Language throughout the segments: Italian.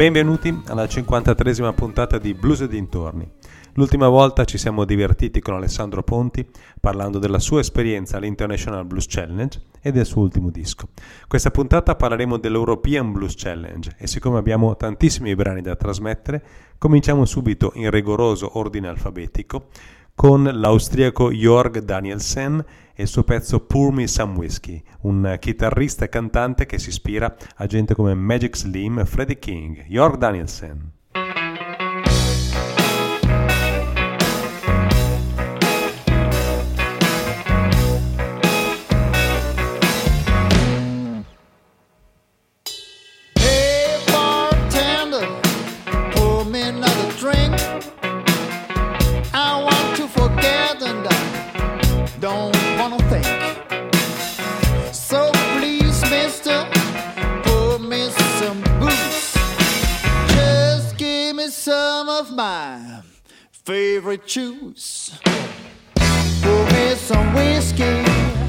benvenuti alla 53esima puntata di Blues e dintorni. L'ultima volta ci siamo divertiti con Alessandro Ponti parlando della sua esperienza all'International Blues Challenge e del suo ultimo disco. Questa puntata parleremo dell'European Blues Challenge e siccome abbiamo tantissimi brani da trasmettere, cominciamo subito in rigoroso ordine alfabetico con l'austriaco Jörg Danielsen e il suo pezzo Pour Me Some Whiskey, un chitarrista e cantante che si ispira a gente come Magic Slim e Freddie King. Jörg Danielsen. Favorite juice. Pour me some whiskey.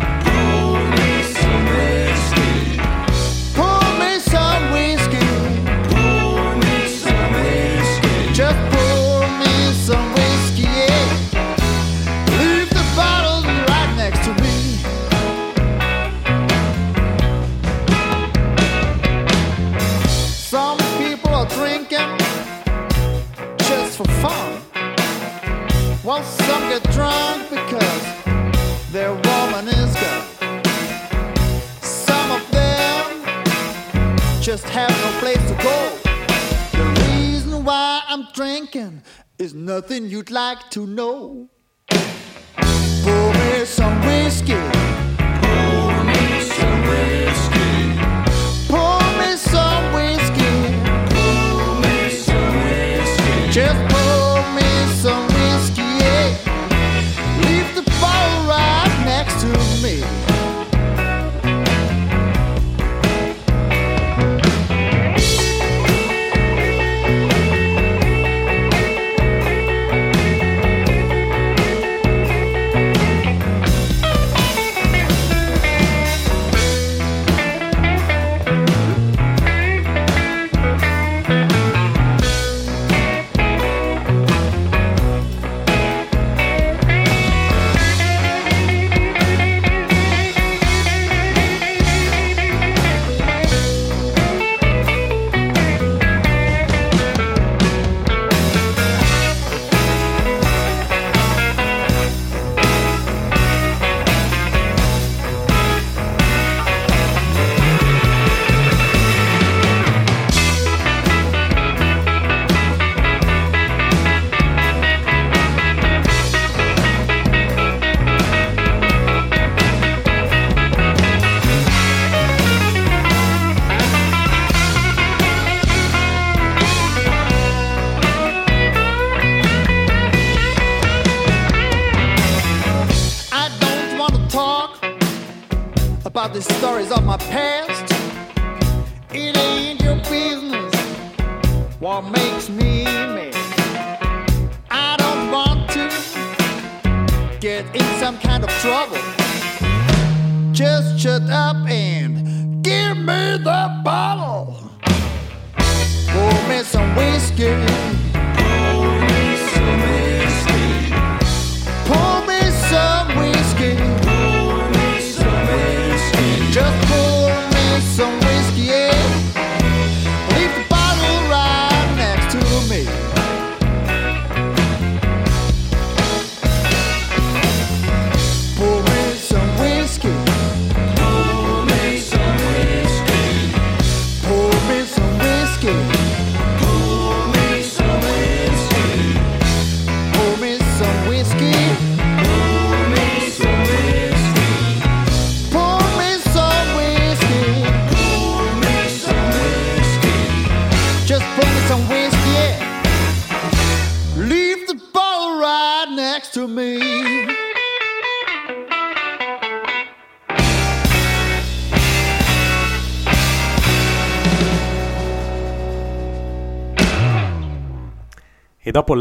Their woman is gone. Some of them just have no place to go. The reason why I'm drinking is nothing you'd like to know. Pour me some whiskey.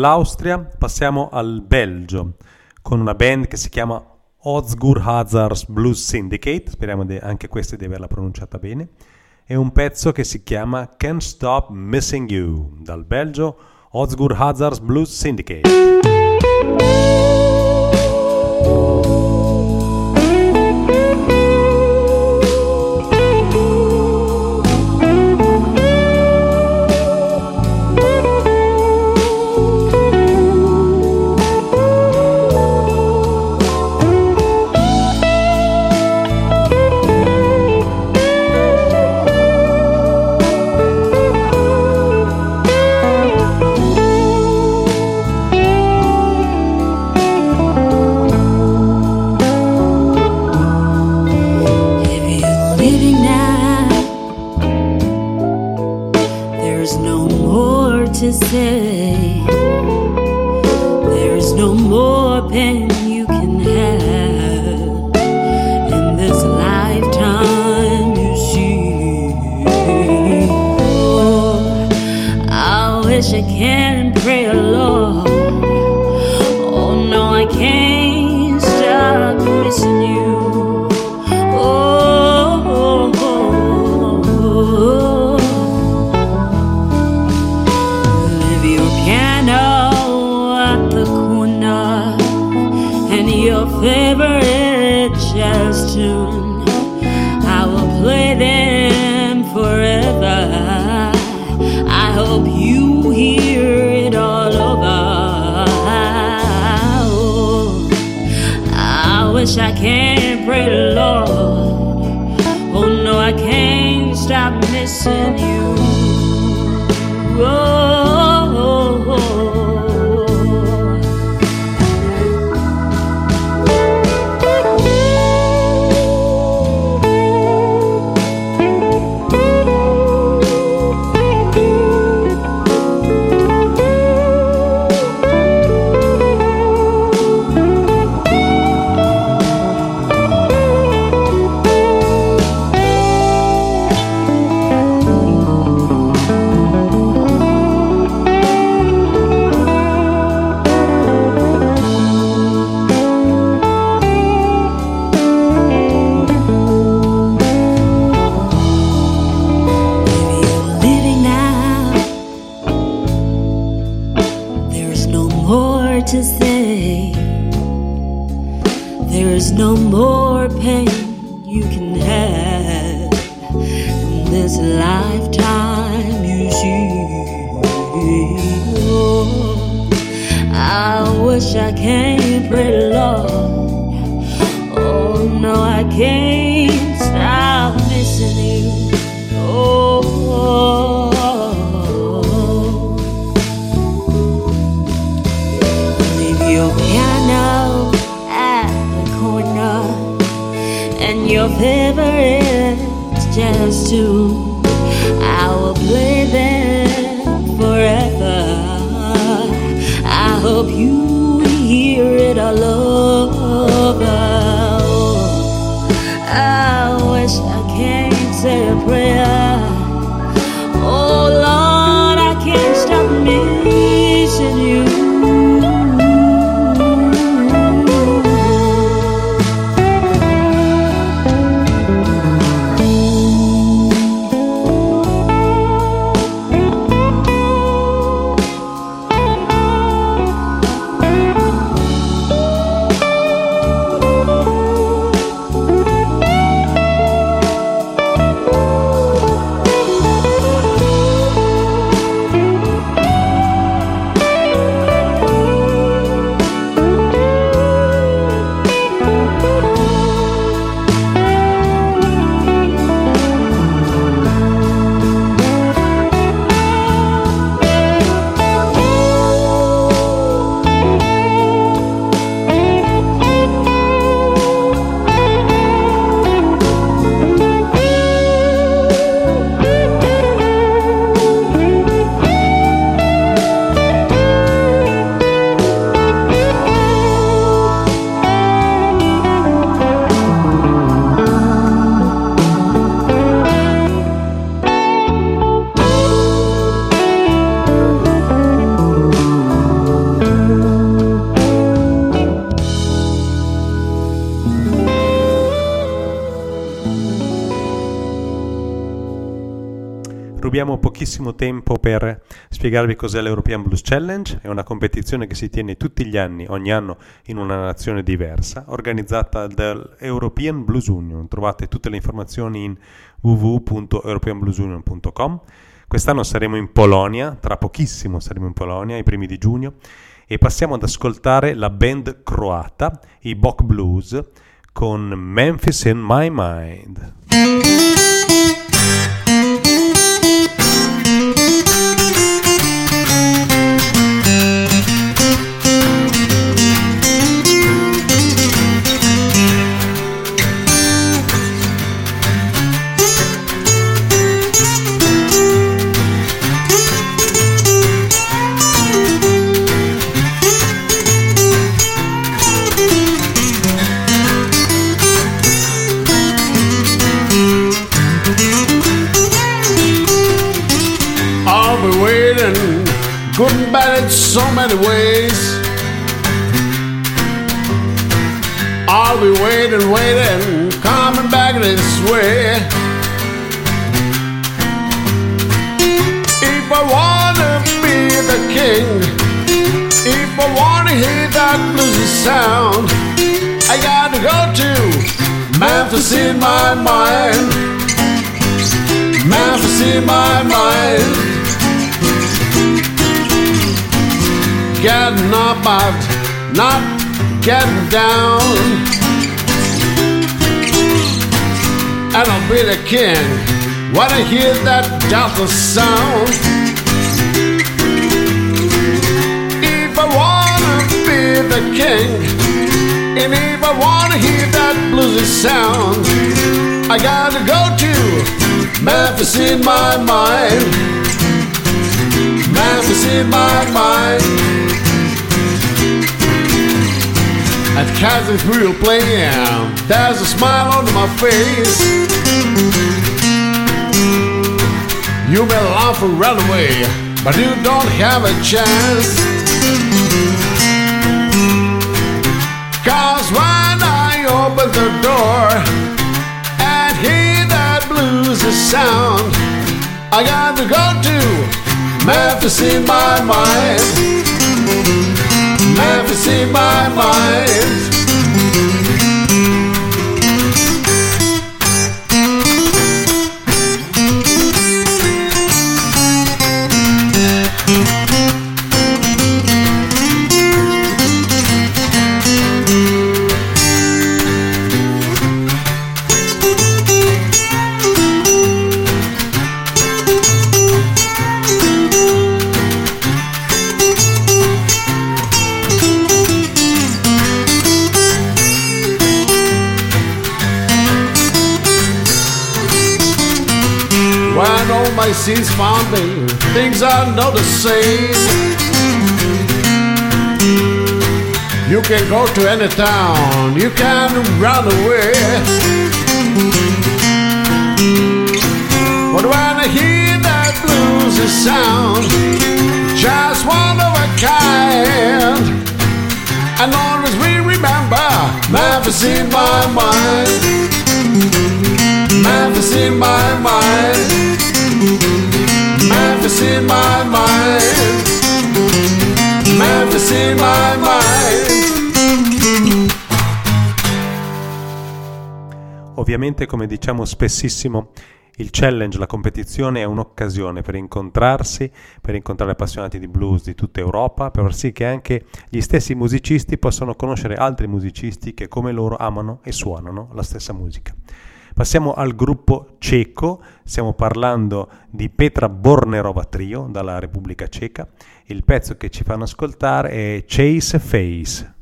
dall'Austria passiamo al Belgio con una band che si chiama Osgur Hazards Blues Syndicate, speriamo de- anche questa di averla pronunciata bene, e un pezzo che si chiama Can't Stop Missing You dal Belgio Osgur Hazards Blues Syndicate. Pochissimo tempo per spiegarvi cos'è l'European Blues Challenge. È una competizione che si tiene tutti gli anni, ogni anno in una nazione diversa, organizzata dall'European Blues Union. Trovate tutte le informazioni in www.europeanbluesunion.com. Quest'anno saremo in Polonia, tra pochissimo saremo in Polonia, i primi di giugno, e passiamo ad ascoltare la band croata, i Bok Blues, con Memphis in My Mind. So many ways. I'll be waiting, waiting, coming back this way. If I wanna be the king, if I wanna hear that bluesy sound, I gotta go to Memphis in my mind. Memphis in my mind. Getting up, but not getting down. And I'll be the king when I hear that delta sound. If I wanna be the king, and if I wanna hear that bluesy sound, I gotta go to Memphis in my mind. Memphis in my mind. At Kansas real playing, um, there's a smile on my face. You may laugh and run away, but you don't have a chance. Cause when I open the door and hear that blues sound, I got to go to Memphis in my mind never see my mind. Things are not the same. You can go to any town, you can run away. But when I hear that blues sound, just one of a kind, and always we remember Memphis in my mind. Memphis in my mind. Memphis in my mind. Memphis in my mind. Ovviamente, come diciamo spessissimo, il challenge, la competizione è un'occasione per incontrarsi, per incontrare appassionati di blues di tutta Europa, per far sì che anche gli stessi musicisti possano conoscere altri musicisti che come loro amano e suonano la stessa musica. Passiamo al gruppo ceco, stiamo parlando di Petra Bornerova Trio dalla Repubblica Ceca. Il pezzo che ci fanno ascoltare è Chase Face.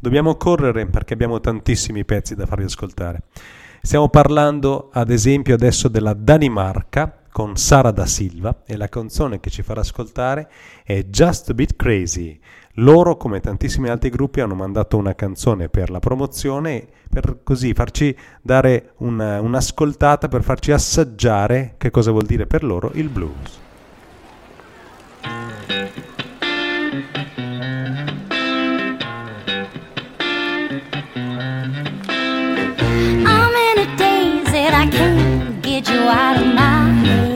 Dobbiamo correre perché abbiamo tantissimi pezzi da farvi ascoltare. Stiamo parlando ad esempio adesso della Danimarca con Sara da Silva e la canzone che ci farà ascoltare è Just a Bit Crazy. Loro, come tantissimi altri gruppi, hanno mandato una canzone per la promozione per così farci dare una, un'ascoltata, per farci assaggiare che cosa vuol dire per loro il blues. Get you out of my head.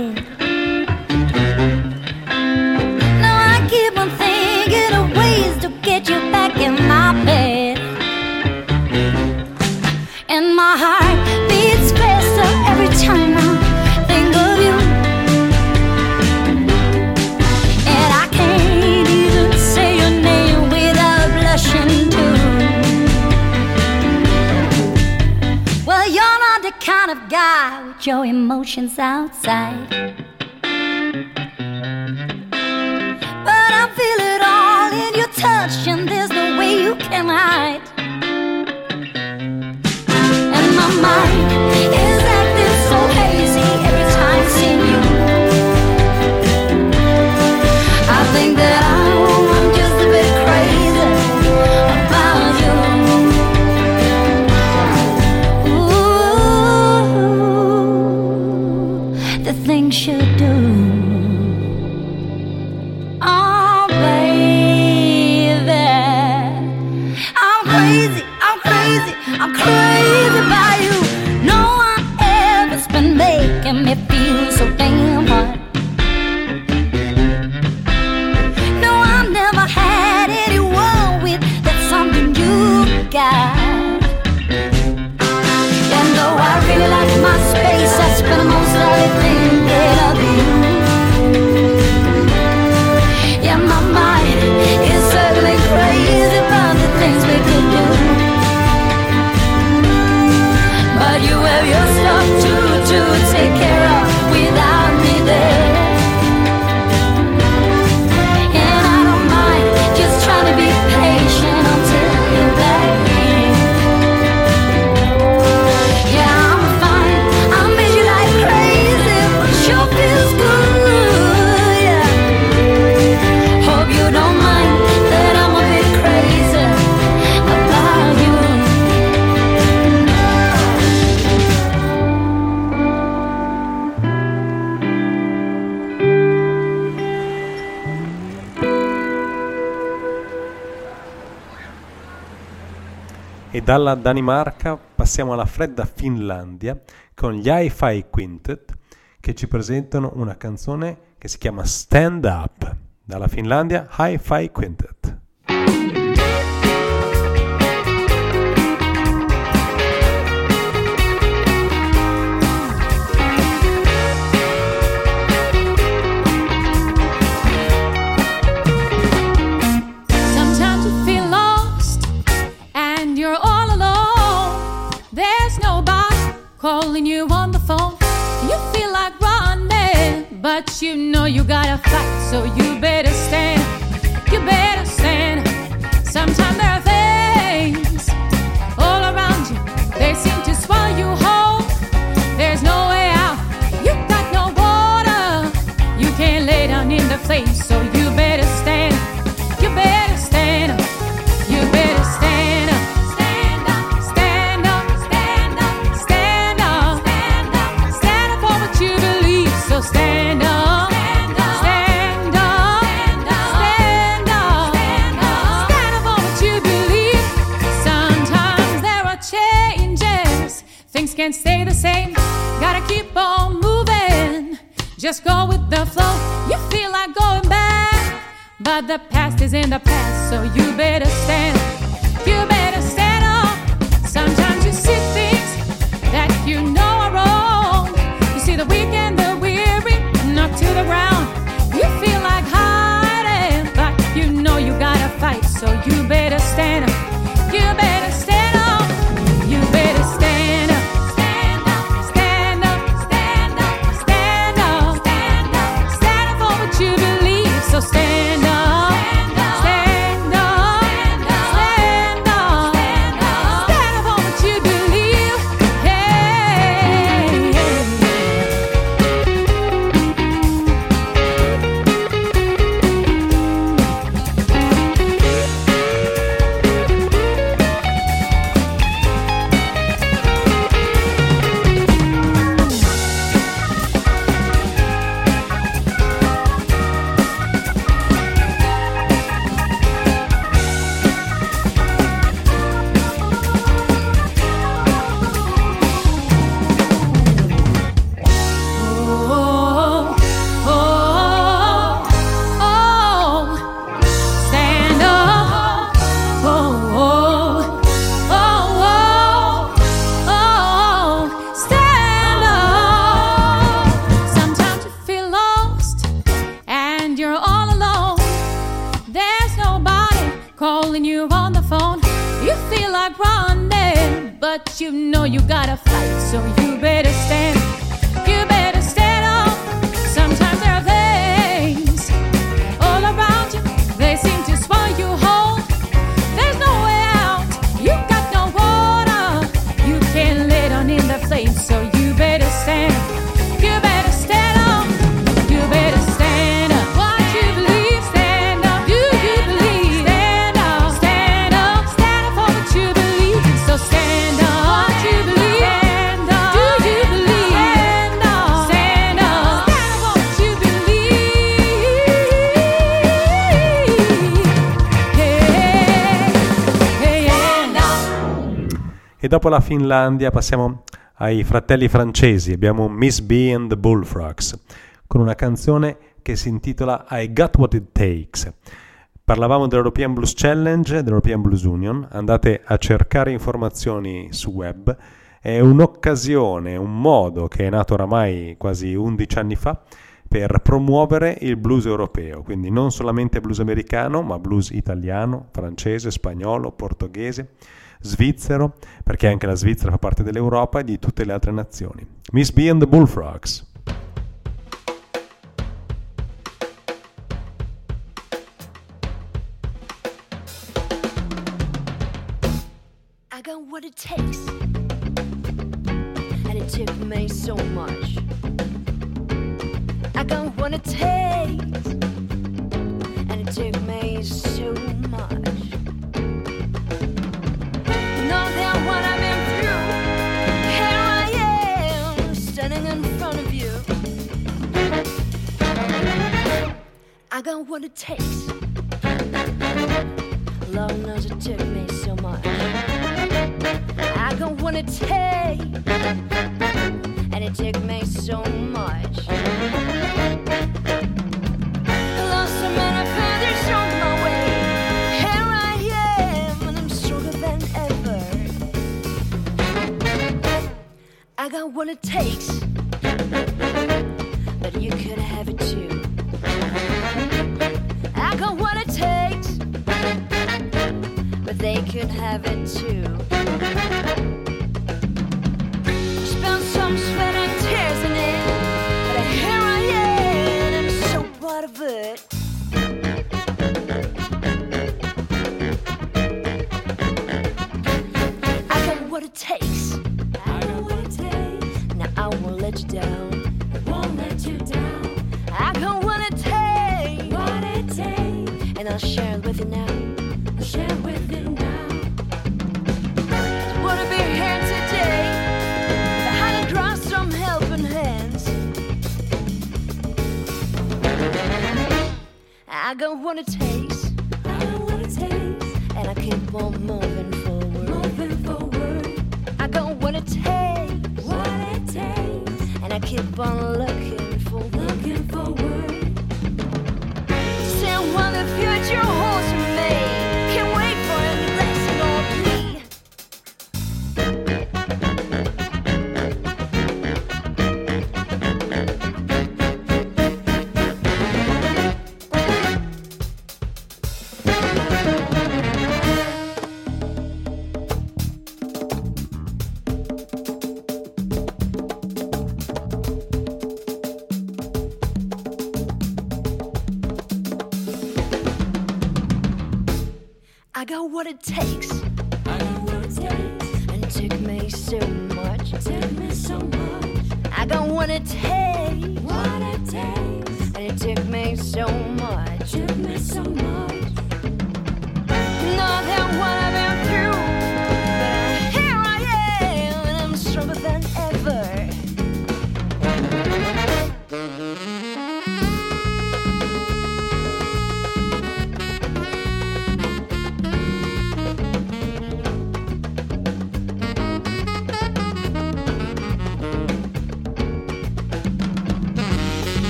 Your emotions outside. But I feel it all in your touch, and there's no way you can hide. And my mind is dalla Danimarca passiamo alla fredda Finlandia con gli Hi-Fi Quintet che ci presentano una canzone che si chiama Stand Up. Dalla Finlandia Hi-Fi Quintet. On the phone. You feel like running, but you know you gotta fight, so you better stand. You better stand. Sometimes there are things all around you, they seem to swallow you whole. There's no way out. You got no water. You can't lay down in the flames, Things can't stay the same. Gotta keep on moving. Just go with the flow. You feel like going back. But the past is in the past, so you better stand. You better stand up. Sometimes you see things that you know are wrong. You see the weak and the weary knocked to the ground. You feel like hiding, but you know you gotta fight, so you better la Finlandia passiamo ai fratelli francesi. Abbiamo Miss B and the Bullfrogs con una canzone che si intitola I Got What It Takes. Parlavamo dell'European Blues Challenge, dell'European Blues Union. Andate a cercare informazioni su web. È un'occasione, un modo che è nato oramai quasi 11 anni fa per promuovere il blues europeo, quindi non solamente blues americano, ma blues italiano, francese, spagnolo, portoghese, svizzero, perché anche la Svizzera fa parte dell'Europa e di tutte le altre nazioni. Miss B and the Bullfrogs. I got what it takes. And it took me so I got what it takes. Lord knows it took me so much. I got what it takes, and it took me so much. Lost so many feathers on my way. Here I am, and I'm stronger than ever. I got what it takes, but you could have it too. Can have it too. I got what it takes, I know what it takes. and I keep on moving forward. Moving forward. I got what it takes, What it takes. and I keep on looking forward. Looking forward. Still what the future holds what it takes,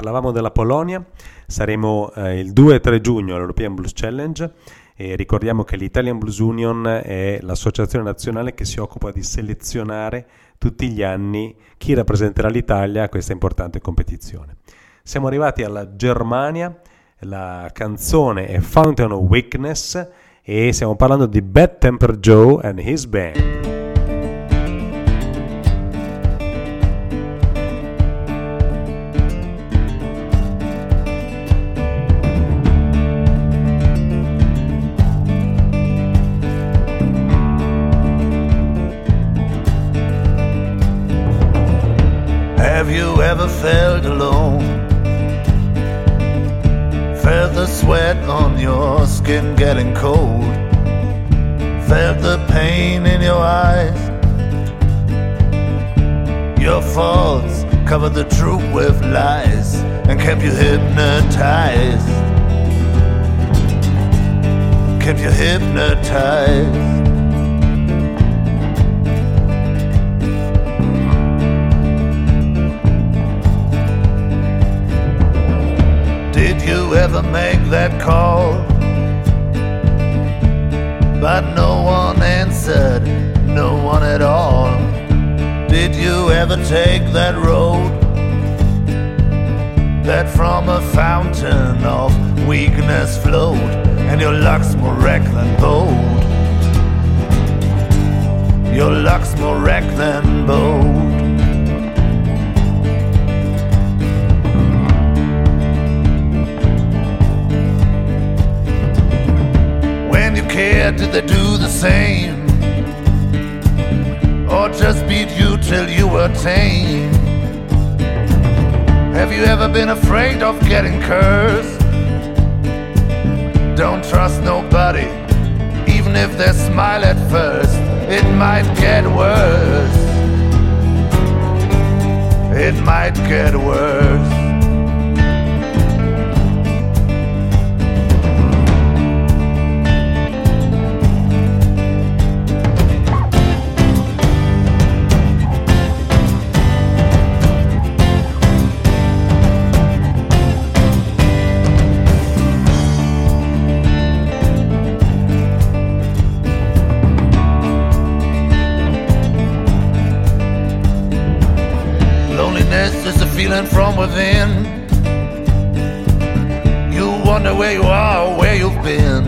Parlavamo della Polonia, saremo eh, il 2 e 3 giugno all'European Blues Challenge e ricordiamo che l'Italian Blues Union è l'associazione nazionale che si occupa di selezionare tutti gli anni chi rappresenterà l'Italia a questa importante competizione. Siamo arrivati alla Germania, la canzone è Fountain of Weakness e stiamo parlando di Bad Temper Joe and his band. Covered the truth with lies and kept you hypnotized. Kept you hypnotized. Did you ever make that call? But no one answered, no one at all. Did you ever take that road? That from a fountain of weakness flowed, and your luck's more wreck than bold. Your luck's more wreck than bold. When you cared, did they do the same? Or just beat you till you were tame? Have you ever been afraid of getting cursed? Don't trust nobody, even if they smile at first. It might get worse. It might get worse. Feeling from within. You wonder where you are, where you've been.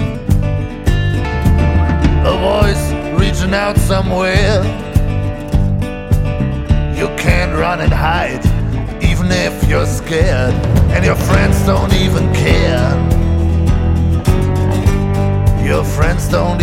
A voice reaching out somewhere. You can't run and hide, even if you're scared, and your friends don't even care. Your friends don't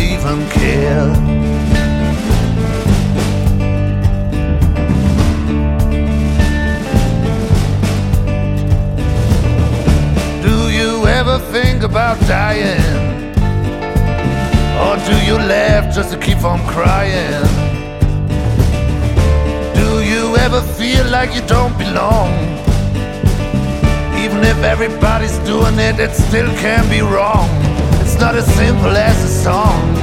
to keep on crying? Do you ever feel like you don't belong? Even if everybody's doing it, it still can be wrong. It's not as simple as a song.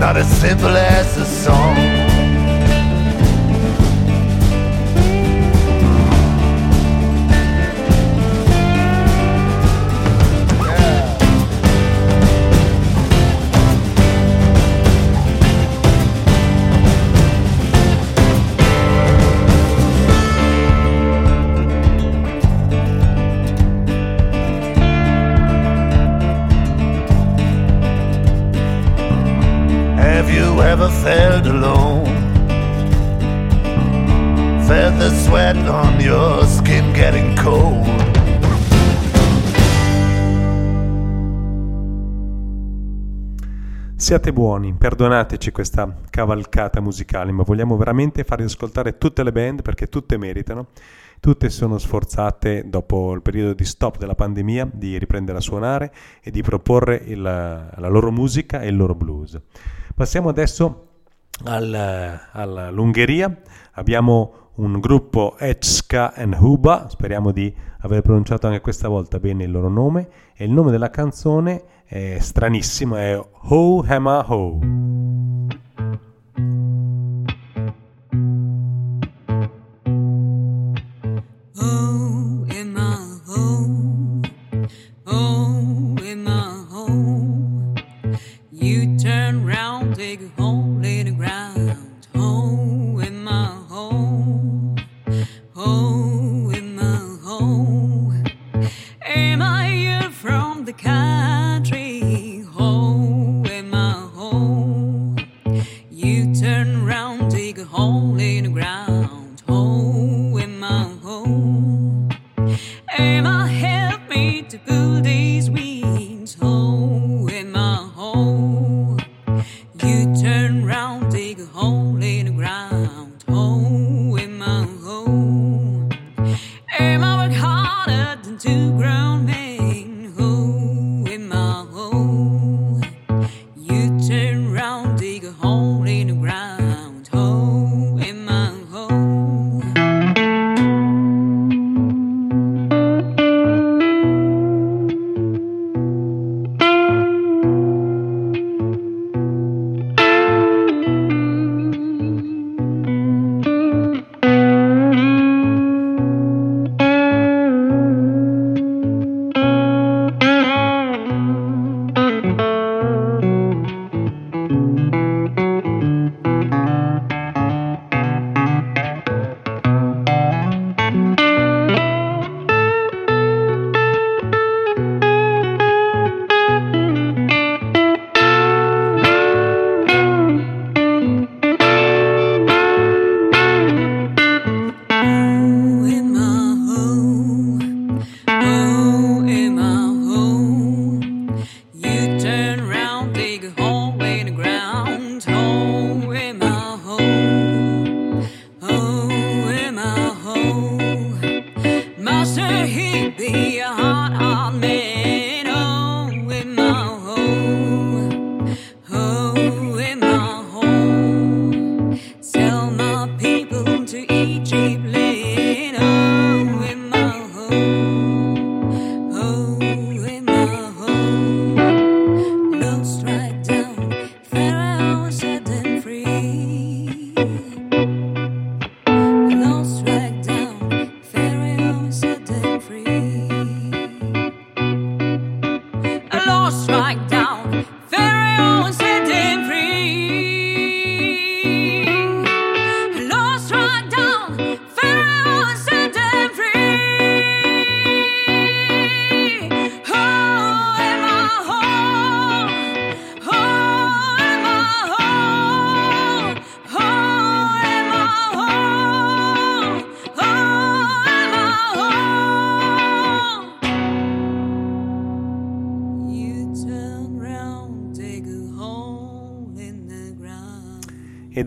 Not as simple as a song. On your skin getting cold? Siate buoni, perdonateci questa cavalcata musicale, ma vogliamo veramente farvi ascoltare tutte le band perché tutte meritano. Tutte sono sforzate, dopo il periodo di stop della pandemia, di riprendere a suonare e di proporre il- la loro musica e il loro blues. Passiamo adesso al- all'Ungheria. Abbiamo un gruppo Etska and Huba, speriamo di aver pronunciato anche questa volta bene il loro nome, e il nome della canzone è stranissimo, è Ho Hema Ho. Home, home. Turn round, take a the kind.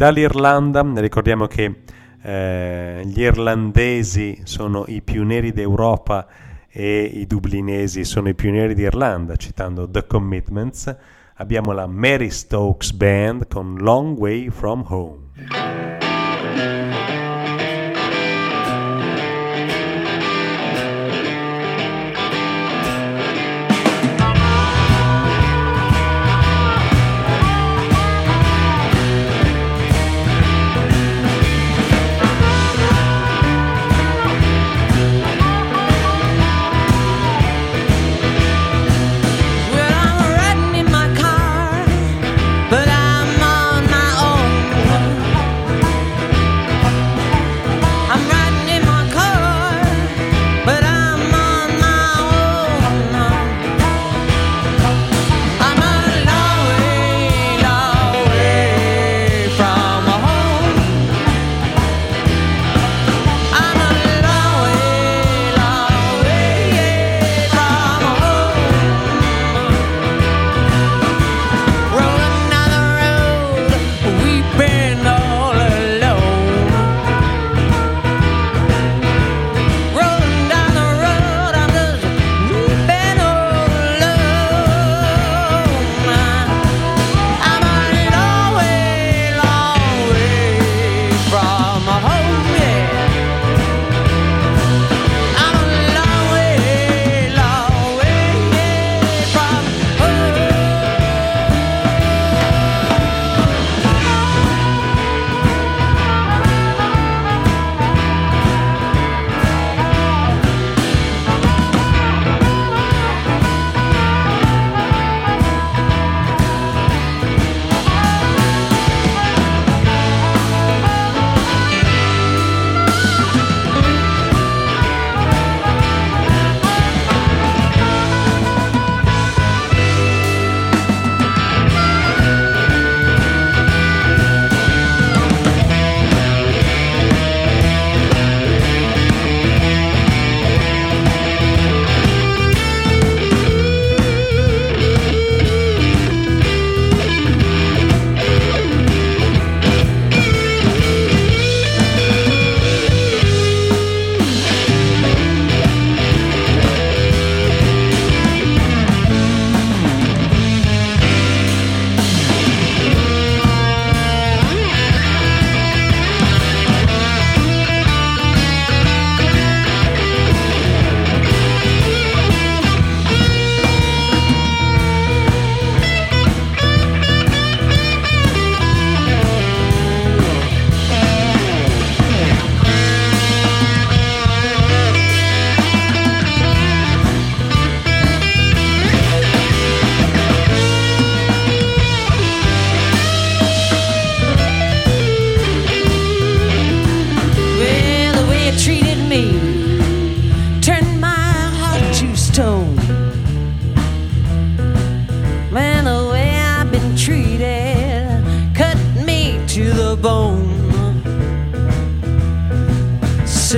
dall'Irlanda, ricordiamo che eh, gli irlandesi sono i più neri d'Europa e i dublinesi sono i più neri d'Irlanda, citando The Commitments, abbiamo la Mary Stokes Band con Long Way From Home.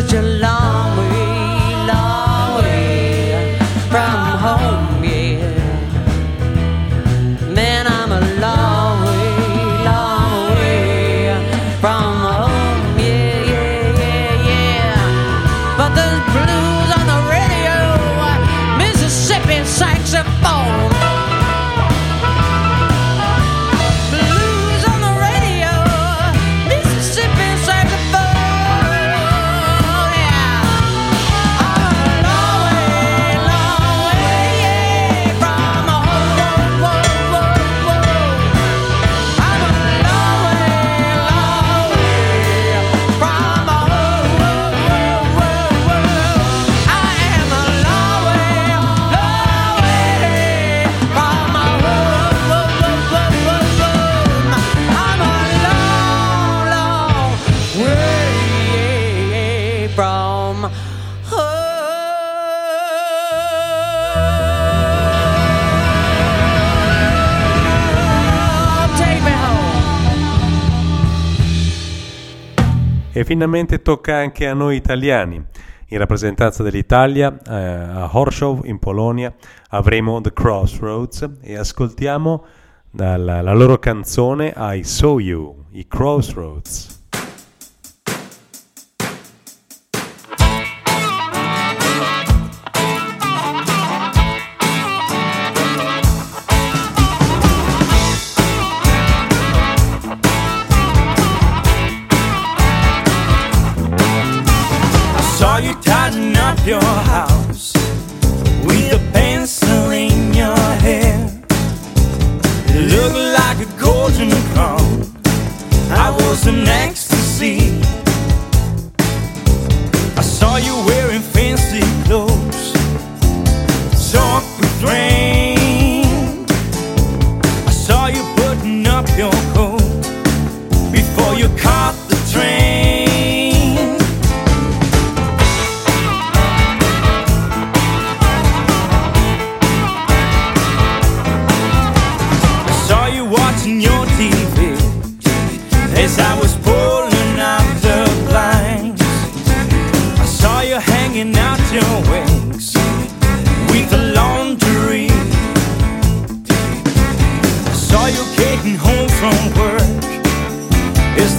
such a finalmente tocca anche a noi italiani. In rappresentanza dell'Italia, eh, a Horshow in Polonia, avremo The Crossroads e ascoltiamo dalla, la loro canzone I Saw You, i Crossroads.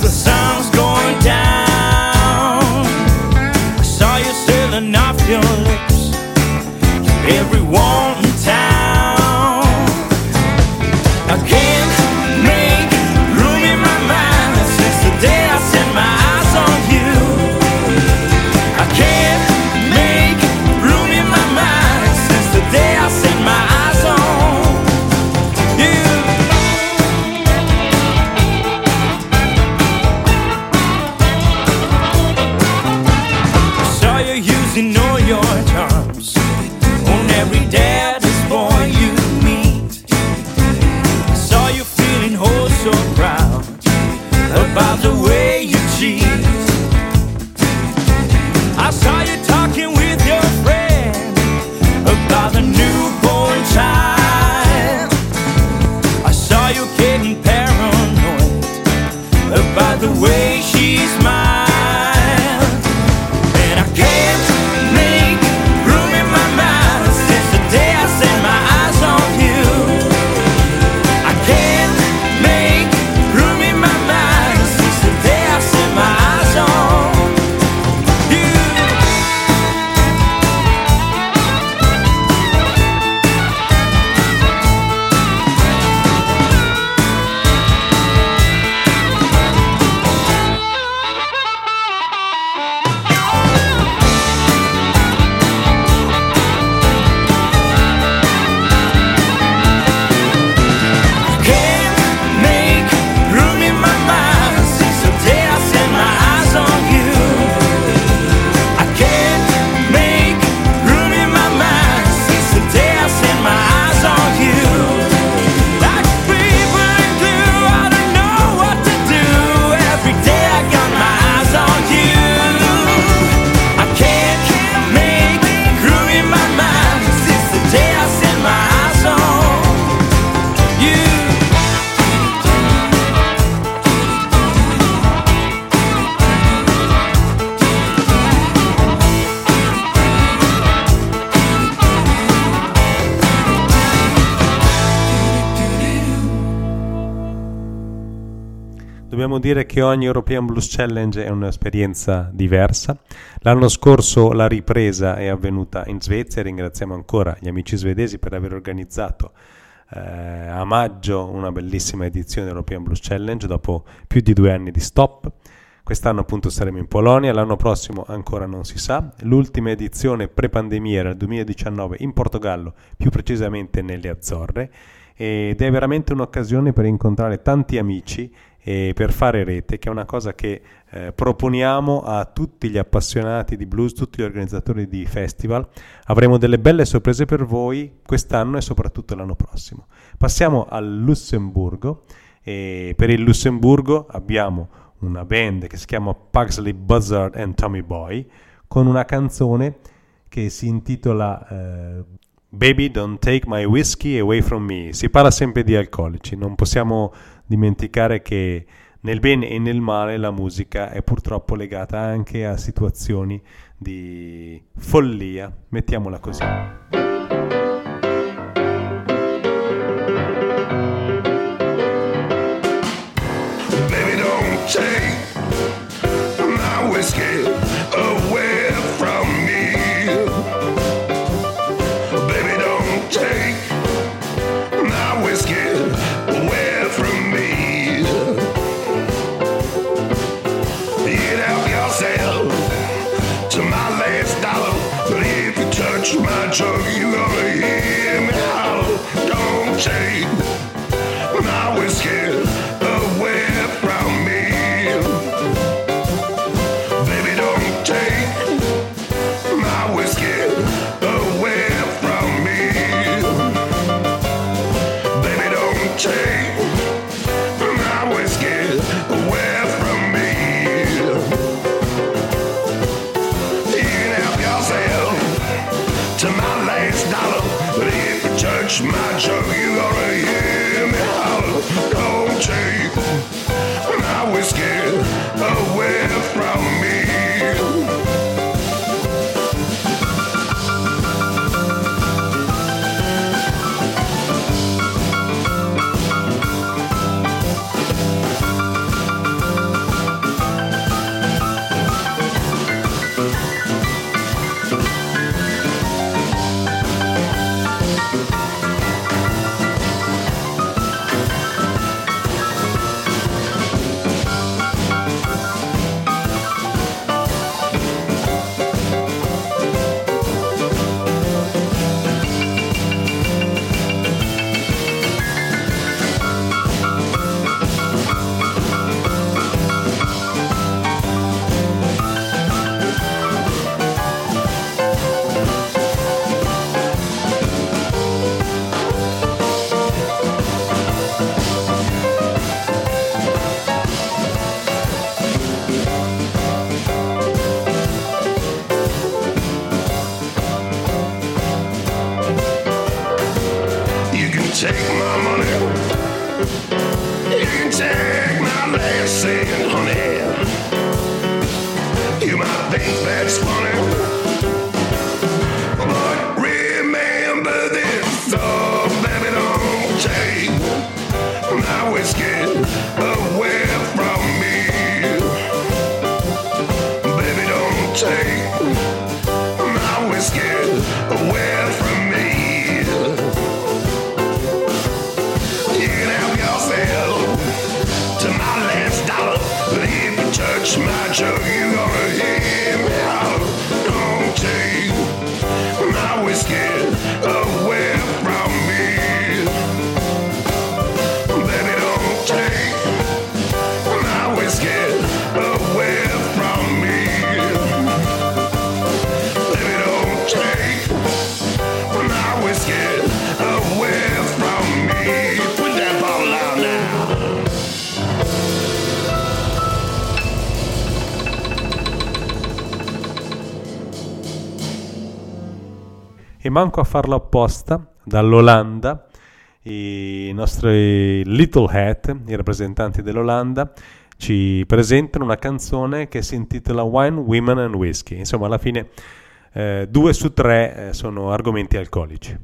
the sound dire che ogni European Blues Challenge è un'esperienza diversa. L'anno scorso la ripresa è avvenuta in Svezia, ringraziamo ancora gli amici svedesi per aver organizzato eh, a maggio una bellissima edizione dell'European Blues Challenge dopo più di due anni di stop. Quest'anno appunto saremo in Polonia, l'anno prossimo ancora non si sa. L'ultima edizione pre-pandemia era il 2019 in Portogallo, più precisamente nelle Azzorre, ed è veramente un'occasione per incontrare tanti amici e per fare rete, che è una cosa che eh, proponiamo a tutti gli appassionati di blues, tutti gli organizzatori di festival. Avremo delle belle sorprese per voi quest'anno e soprattutto l'anno prossimo. Passiamo al Lussemburgo e per il Lussemburgo abbiamo una band che si chiama Pugsley Buzzard and Tommy Boy con una canzone che si intitola eh, Baby Don't Take My Whiskey Away From Me. Si parla sempre di alcolici, non possiamo dimenticare che nel bene e nel male la musica è purtroppo legata anche a situazioni di follia, mettiamola così. took you hear me now. Don't say. manco a farlo apposta, dall'Olanda, i nostri Little Hat, i rappresentanti dell'Olanda, ci presentano una canzone che si intitola Wine, Women and Whiskey. Insomma, alla fine eh, due su tre eh, sono argomenti alcolici.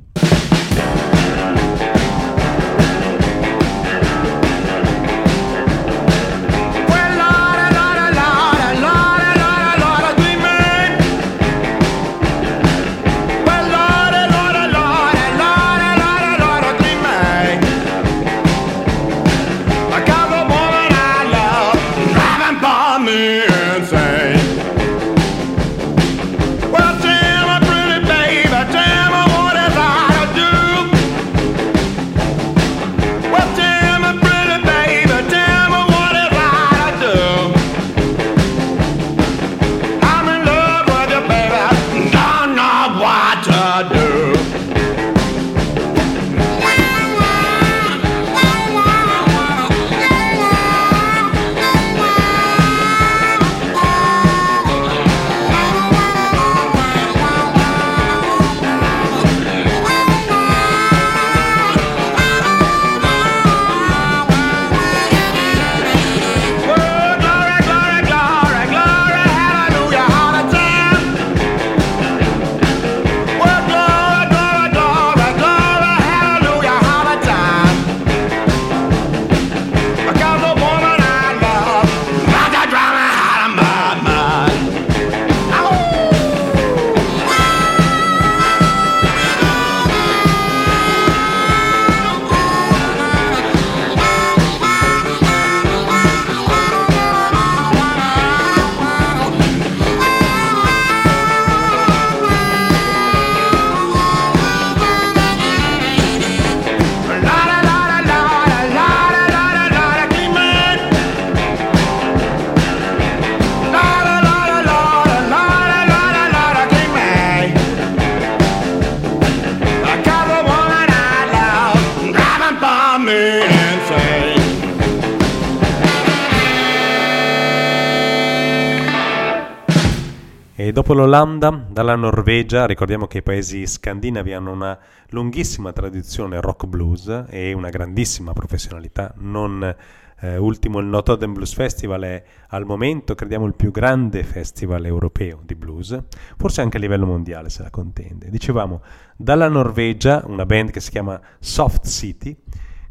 Dopo l'Olanda, dalla Norvegia, ricordiamo che i paesi scandinavi hanno una lunghissima tradizione rock blues e una grandissima professionalità. Non eh, ultimo il Notre Blues Festival è al momento, crediamo, il più grande festival europeo di blues, forse anche a livello mondiale se la contende. Dicevamo, dalla Norvegia, una band che si chiama Soft City,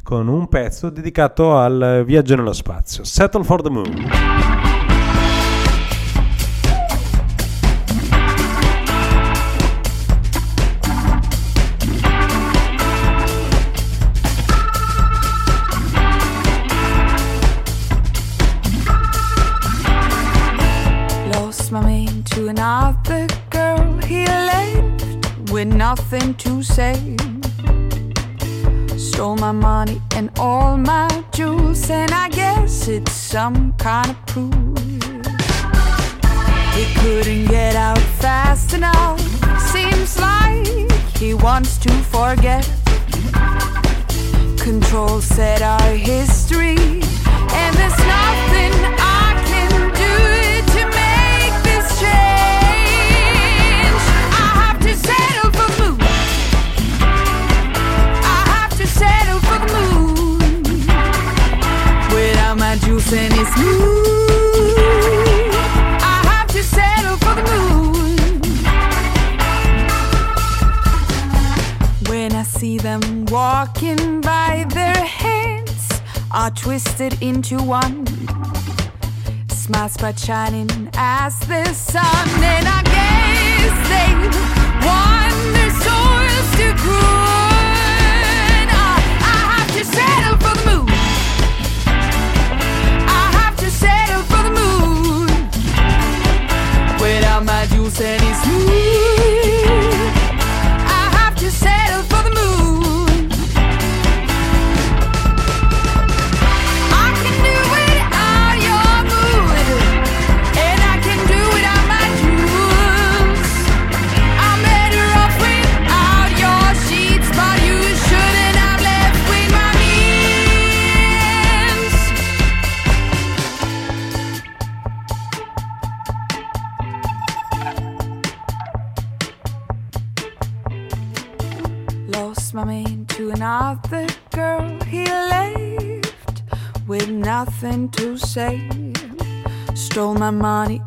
con un pezzo dedicato al viaggio nello spazio, Settle for the Moon. With nothing to say. Stole my money and all my jewels, and I guess it's some kind of proof. He couldn't get out fast enough. Seems like he wants to forget. Control set our history, and there's nothing and it's moon. I have to settle for the moon when I see them walking by. Their hands are twisted into one. Smiles bright shining as the sun, and I guess they want their souls to grow.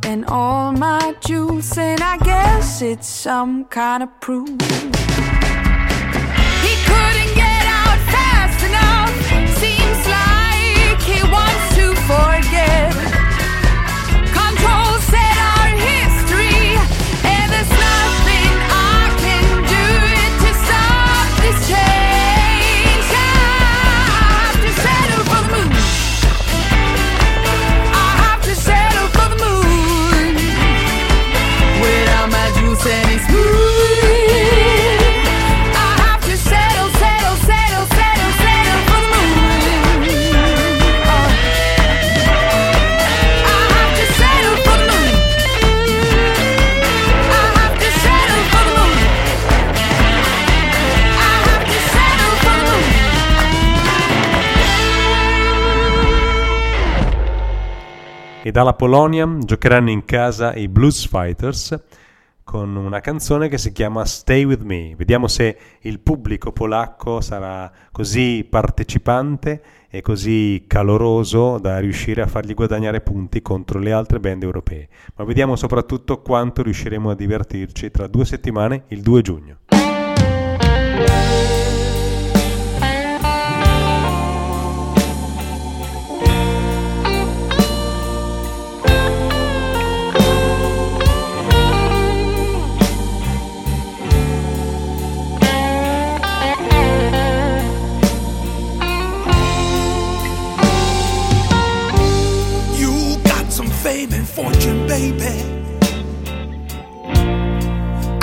And all my jewels, and I guess it's some kind of proof. E dalla Polonia giocheranno in casa i Blues Fighters con una canzone che si chiama Stay With Me. Vediamo se il pubblico polacco sarà così partecipante e così caloroso da riuscire a fargli guadagnare punti contro le altre band europee. Ma vediamo soprattutto quanto riusciremo a divertirci tra due settimane, il 2 giugno. Baby.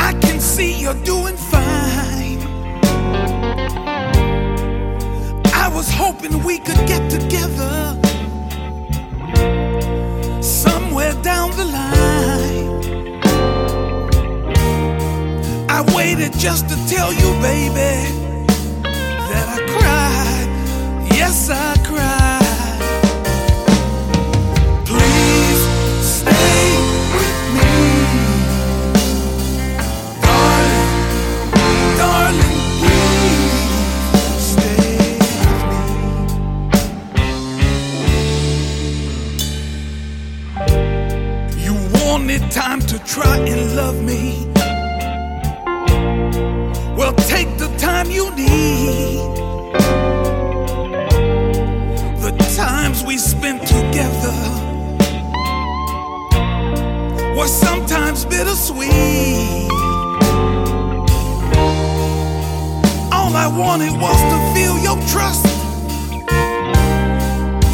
I can see you're doing fine. I was hoping we could get together somewhere down the line. I waited just to tell you, baby, that I cried. try and love me. Well, take the time you need. The times we spent together were sometimes bittersweet. All I wanted was to feel your trust.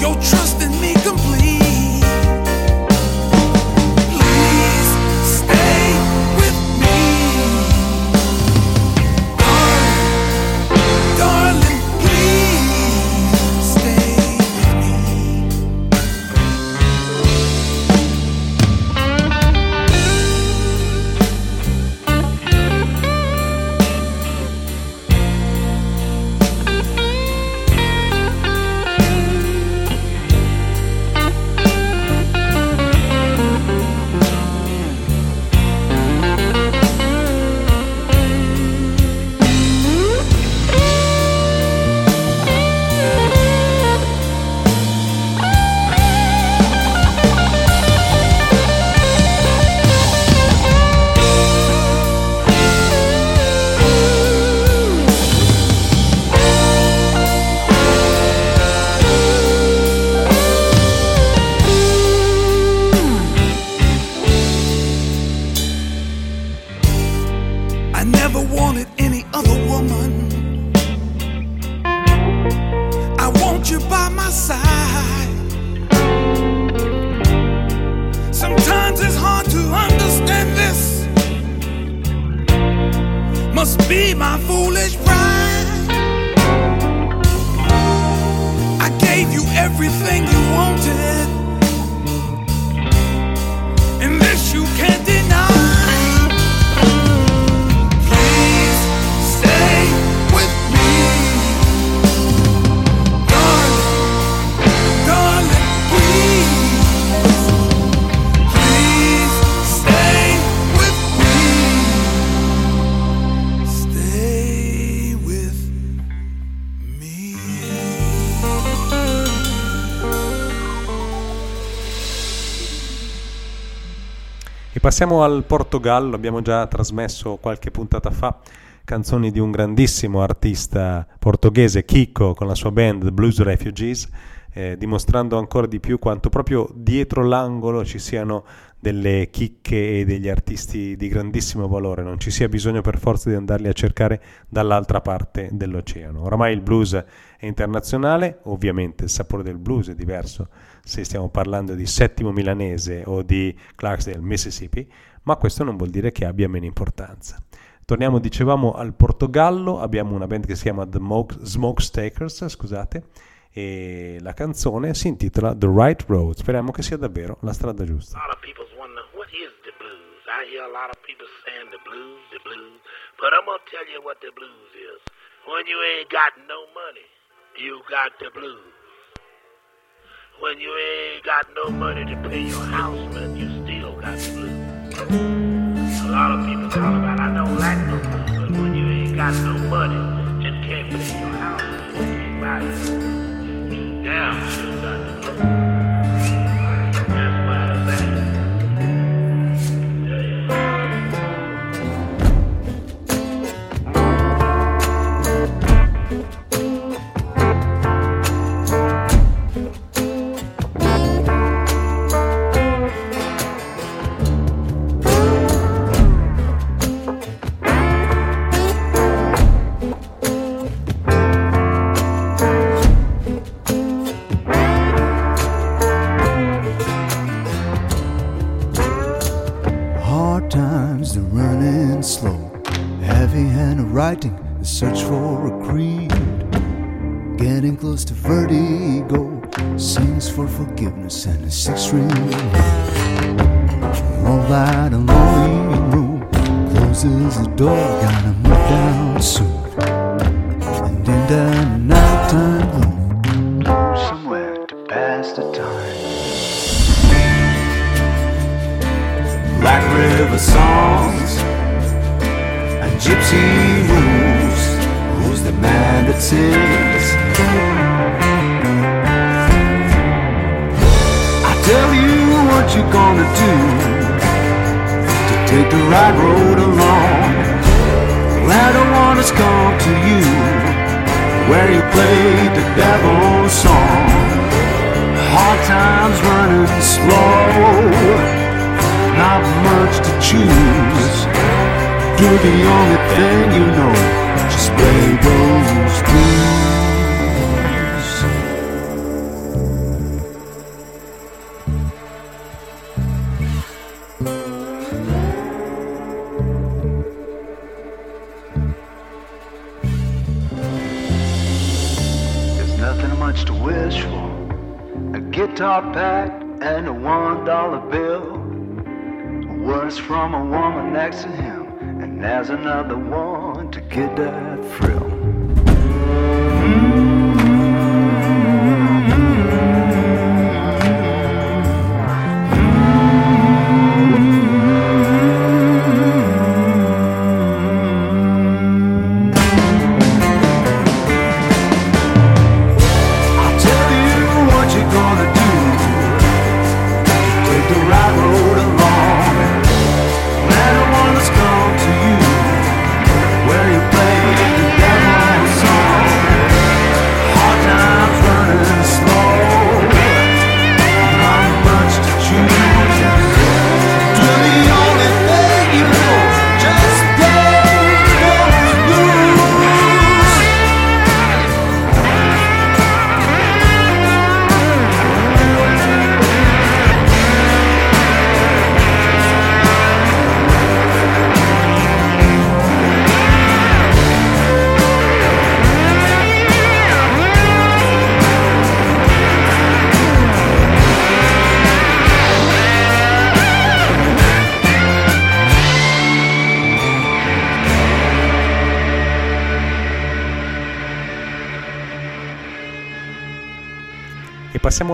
Your trust passiamo al Portogallo, abbiamo già trasmesso qualche puntata fa canzoni di un grandissimo artista portoghese, Kiko, con la sua band The Blues Refugees, eh, dimostrando ancora di più quanto proprio dietro l'angolo ci siano delle chicche e degli artisti di grandissimo valore, non ci sia bisogno per forza di andarli a cercare dall'altra parte dell'oceano. Oramai il blues è internazionale, ovviamente il sapore del blues è diverso se stiamo parlando di Settimo Milanese o di Clarksdale, Mississippi, ma questo non vuol dire che abbia meno importanza. Torniamo, dicevamo, al Portogallo, abbiamo una band che si chiama The Mo- Smokestakers, scusate, e la canzone si intitola The Right Road, speriamo che sia davvero la strada giusta. I hear a lot of people saying the blues, the blues, but I'm gonna tell you what the blues is. When you ain't got no money, you got the blues. When you ain't got no money to pay your house rent, you still got the blues. A lot of people talk about I don't like no blues, but when you ain't got no money, just can't pay your house rent, you can't buy it. You got the blues. Close to vertigo, sings for forgiveness and a six string. All that lonely room closes the door, gotta move down soon. And in the nighttime gloom, somewhere to pass the time. Black River songs and gypsy rules. Who's the man that sings? You gonna do to take the right road along. Well, I don't come to you where you played the devil's song. Hard times running slow, not much to choose. Do the only thing you know, just play those blues. Guitar pack and a one dollar bill. Words from a woman next to him, and there's another one to get that thrill.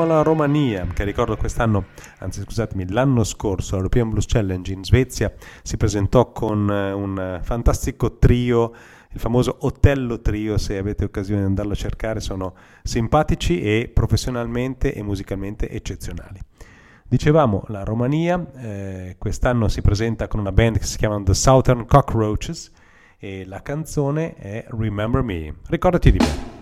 Alla Romania, che ricordo quest'anno, anzi scusatemi, l'anno scorso all'European Blues Challenge in Svezia si presentò con eh, un fantastico trio, il famoso Otello Trio, se avete occasione di andarlo a cercare, sono simpatici e professionalmente e musicalmente eccezionali. Dicevamo, la Romania eh, quest'anno si presenta con una band che si chiama The Southern Cockroaches e la canzone è Remember Me, ricordati di me.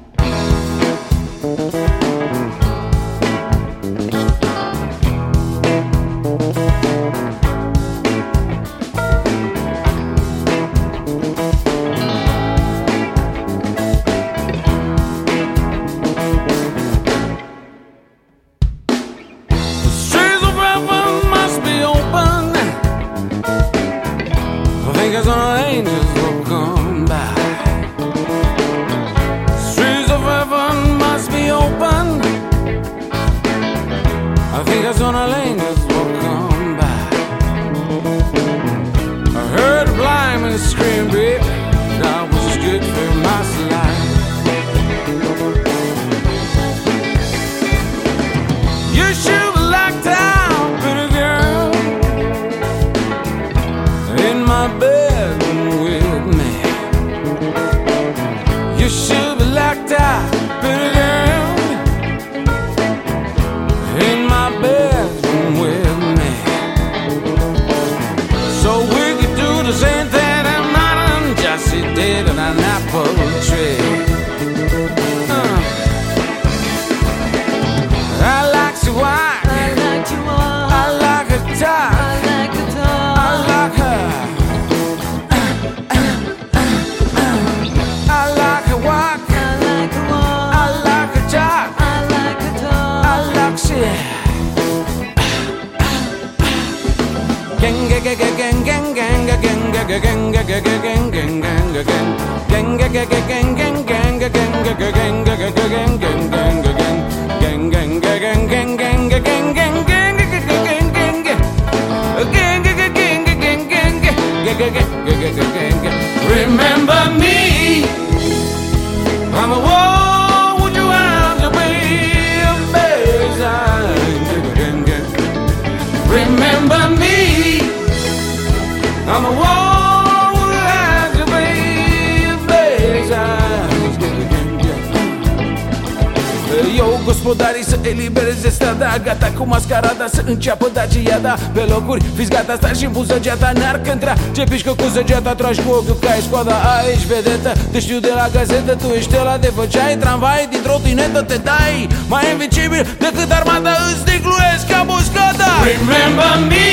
ta tragi cu ochiul ca ai scoada A, vedetă, te știu de la gazetă Tu ești la de făceai tramvai Dintr-o tinetă te dai. Mai invincibil decât armata Îți degluiesc ca muscada Remember me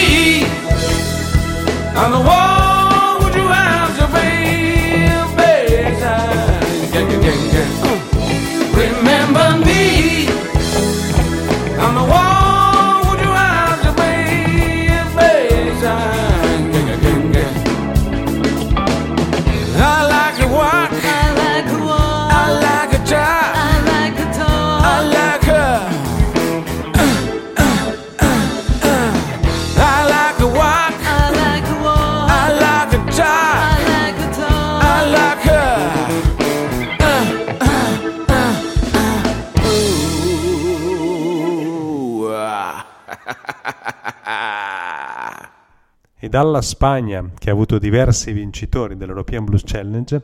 On the wall would you. Remember me On the wall dalla Spagna, che ha avuto diversi vincitori dell'European Blues Challenge,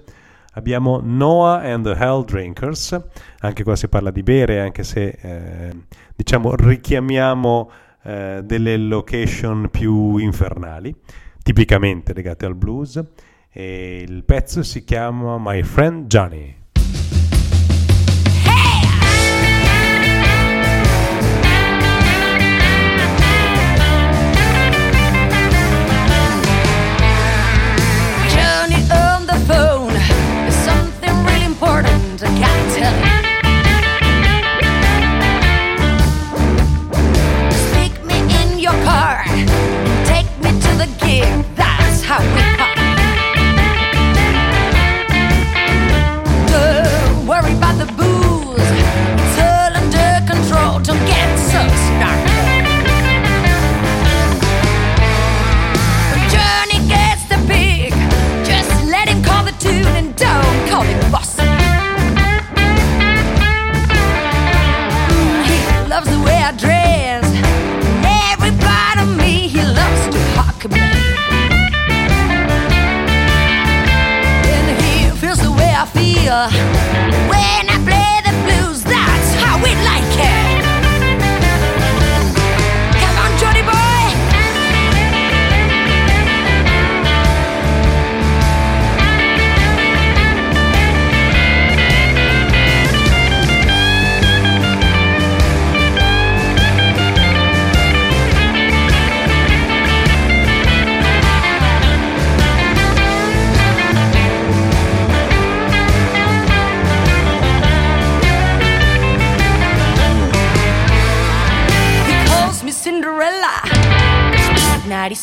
abbiamo Noah and the Hell Drinkers, anche qua si parla di bere, anche se eh, diciamo richiamiamo eh, delle location più infernali, tipicamente legate al blues, e il pezzo si chiama My Friend Johnny. your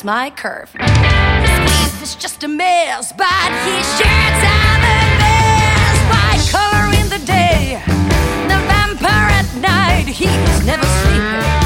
my curve. His beef is just a mess, but he shares out the best. White color in the day, the vampire at night. He's never sleeping.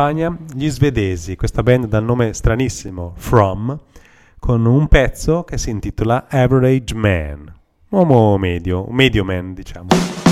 Spagna gli svedesi, questa band dal nome stranissimo From, con un pezzo che si intitola Average Man, uomo medio, un medio man diciamo.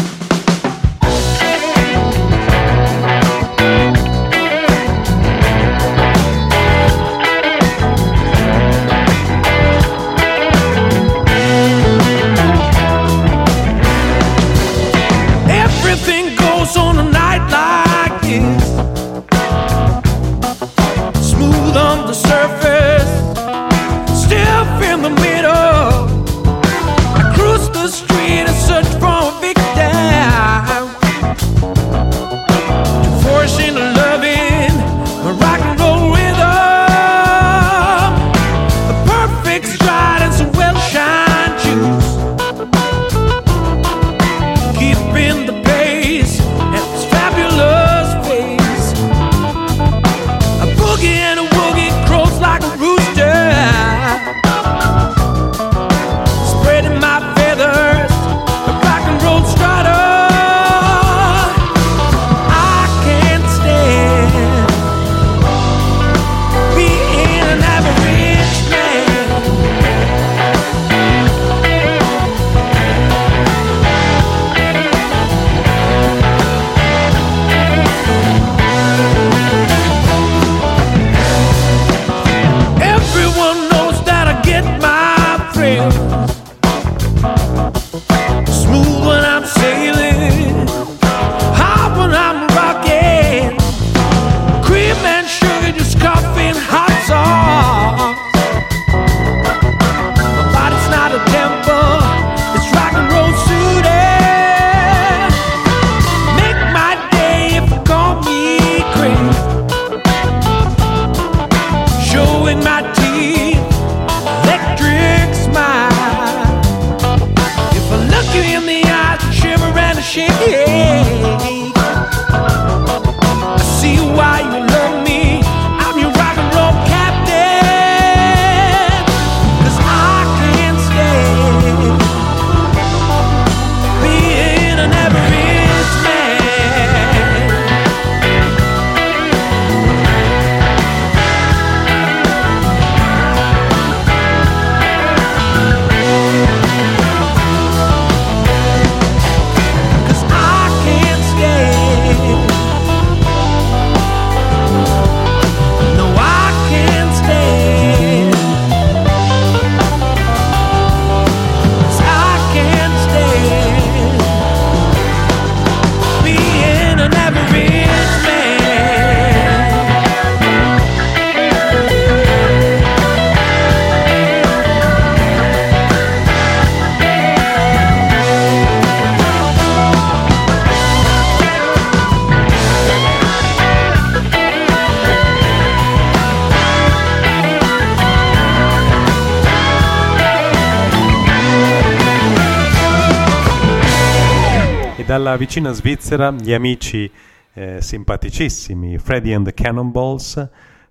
vicina Svizzera gli amici eh, simpaticissimi Freddy and the Cannonballs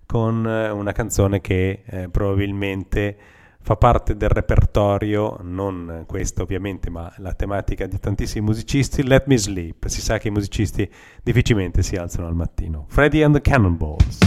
con eh, una canzone che eh, probabilmente fa parte del repertorio, non questo ovviamente, ma la tematica di tantissimi musicisti, Let Me Sleep. Si sa che i musicisti difficilmente si alzano al mattino. Freddy and the Cannonballs.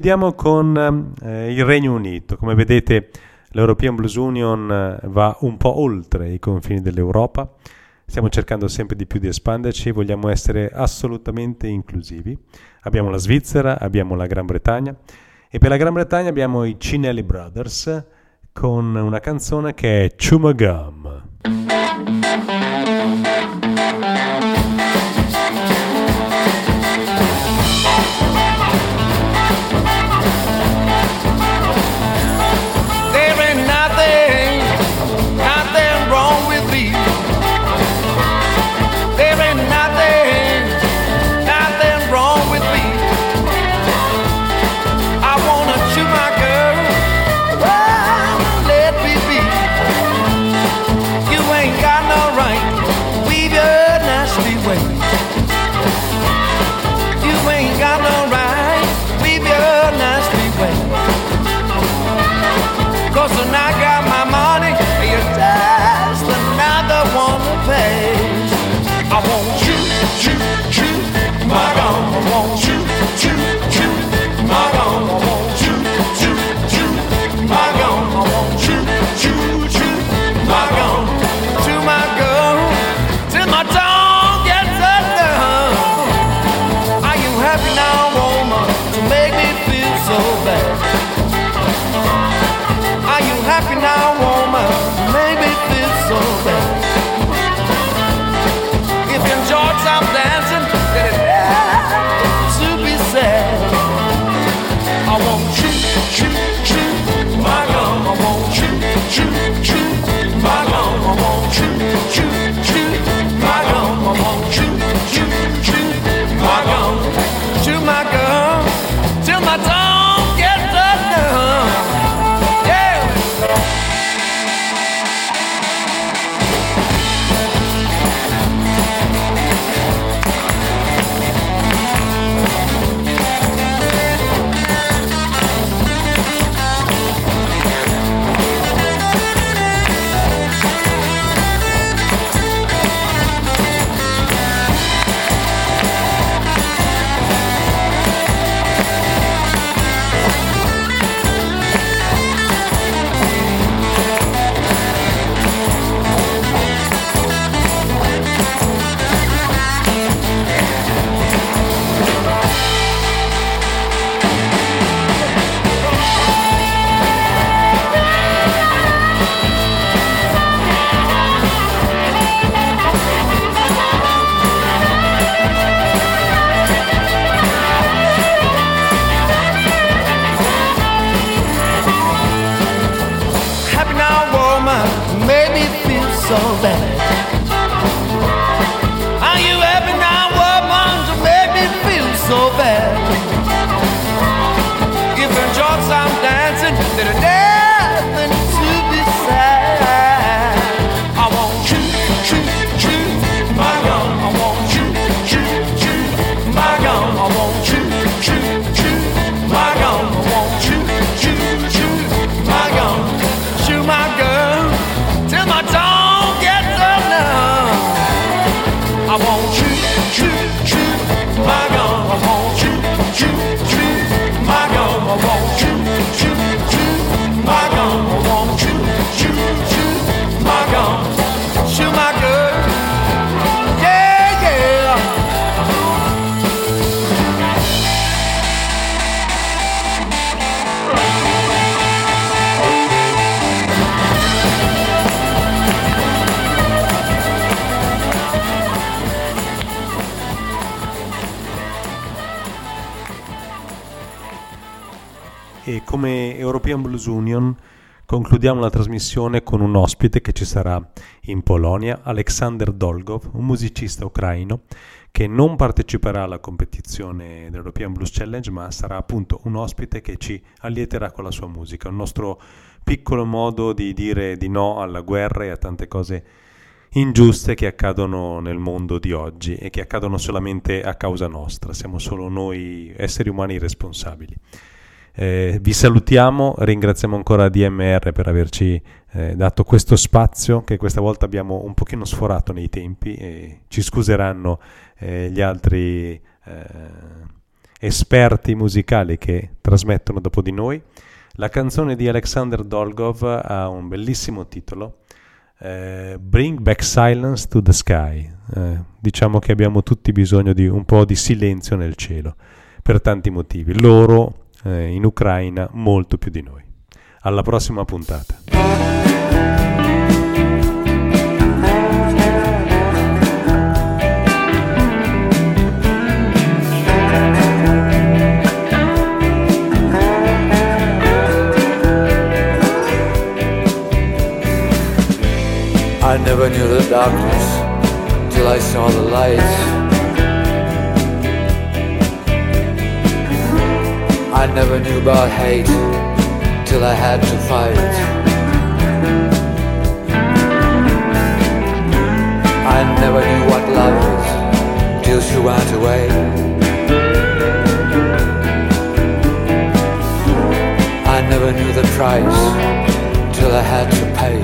chiudiamo con ehm, eh, il Regno Unito. Come vedete l'European Blues Union eh, va un po' oltre i confini dell'Europa. Stiamo cercando sempre di più di espanderci, vogliamo essere assolutamente inclusivi. Abbiamo la Svizzera, abbiamo la Gran Bretagna e per la Gran Bretagna abbiamo i Cinelli Brothers con una canzone che è Chumagam. concludiamo la trasmissione con un ospite che ci sarà in Polonia, Alexander Dolgov, un musicista ucraino che non parteciperà alla competizione dell'European Blues Challenge, ma sarà appunto un ospite che ci allieterà con la sua musica, un nostro piccolo modo di dire di no alla guerra e a tante cose ingiuste che accadono nel mondo di oggi e che accadono solamente a causa nostra, siamo solo noi esseri umani responsabili. Eh, vi salutiamo, ringraziamo ancora DMR per averci eh, dato questo spazio che questa volta abbiamo un pochino sforato nei tempi e ci scuseranno eh, gli altri eh, esperti musicali che trasmettono dopo di noi. La canzone di Alexander Dolgov ha un bellissimo titolo, eh, Bring Back Silence to the Sky. Eh, diciamo che abbiamo tutti bisogno di un po' di silenzio nel cielo, per tanti motivi. Loro eh, in Ucraina molto più di noi. Alla prossima puntata. I never knew the darkness till I saw the light. I never knew about hate till I had to fight. I never knew what love is till she went away. I never knew the price till I had to pay.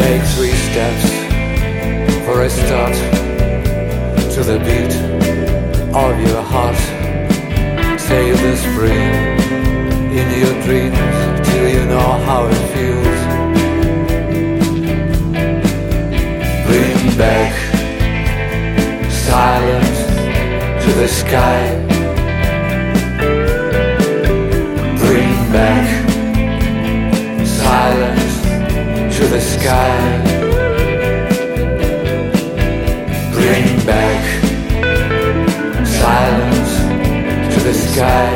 Take three steps for a start to the beat of your heart. Save the spring in your dreams till you know how it feels. Bring back silence to the sky. Bring back silence to the sky. To the sky.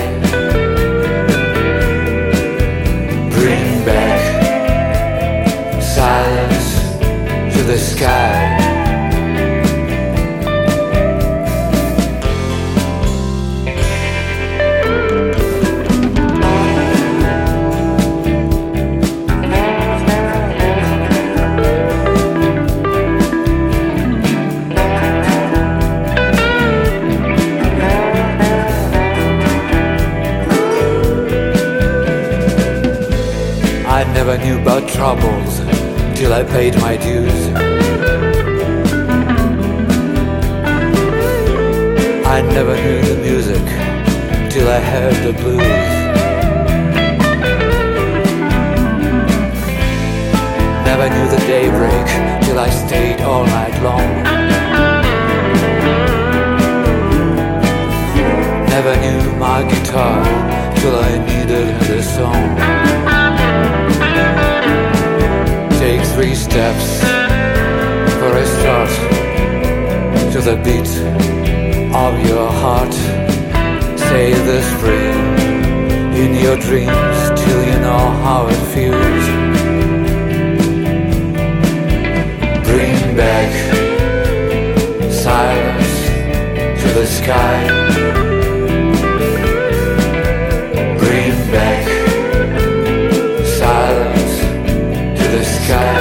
Bring back silence to the sky. Never knew about troubles till I paid my dues. I never knew the music till I heard the blues. Never knew the daybreak till I stayed all night long. Never knew my guitar till I needed the song. Three steps for a start to the beat of your heart. Save the spring in your dreams till you know how it feels. Bring back silence to the sky. Bring back silence to the sky.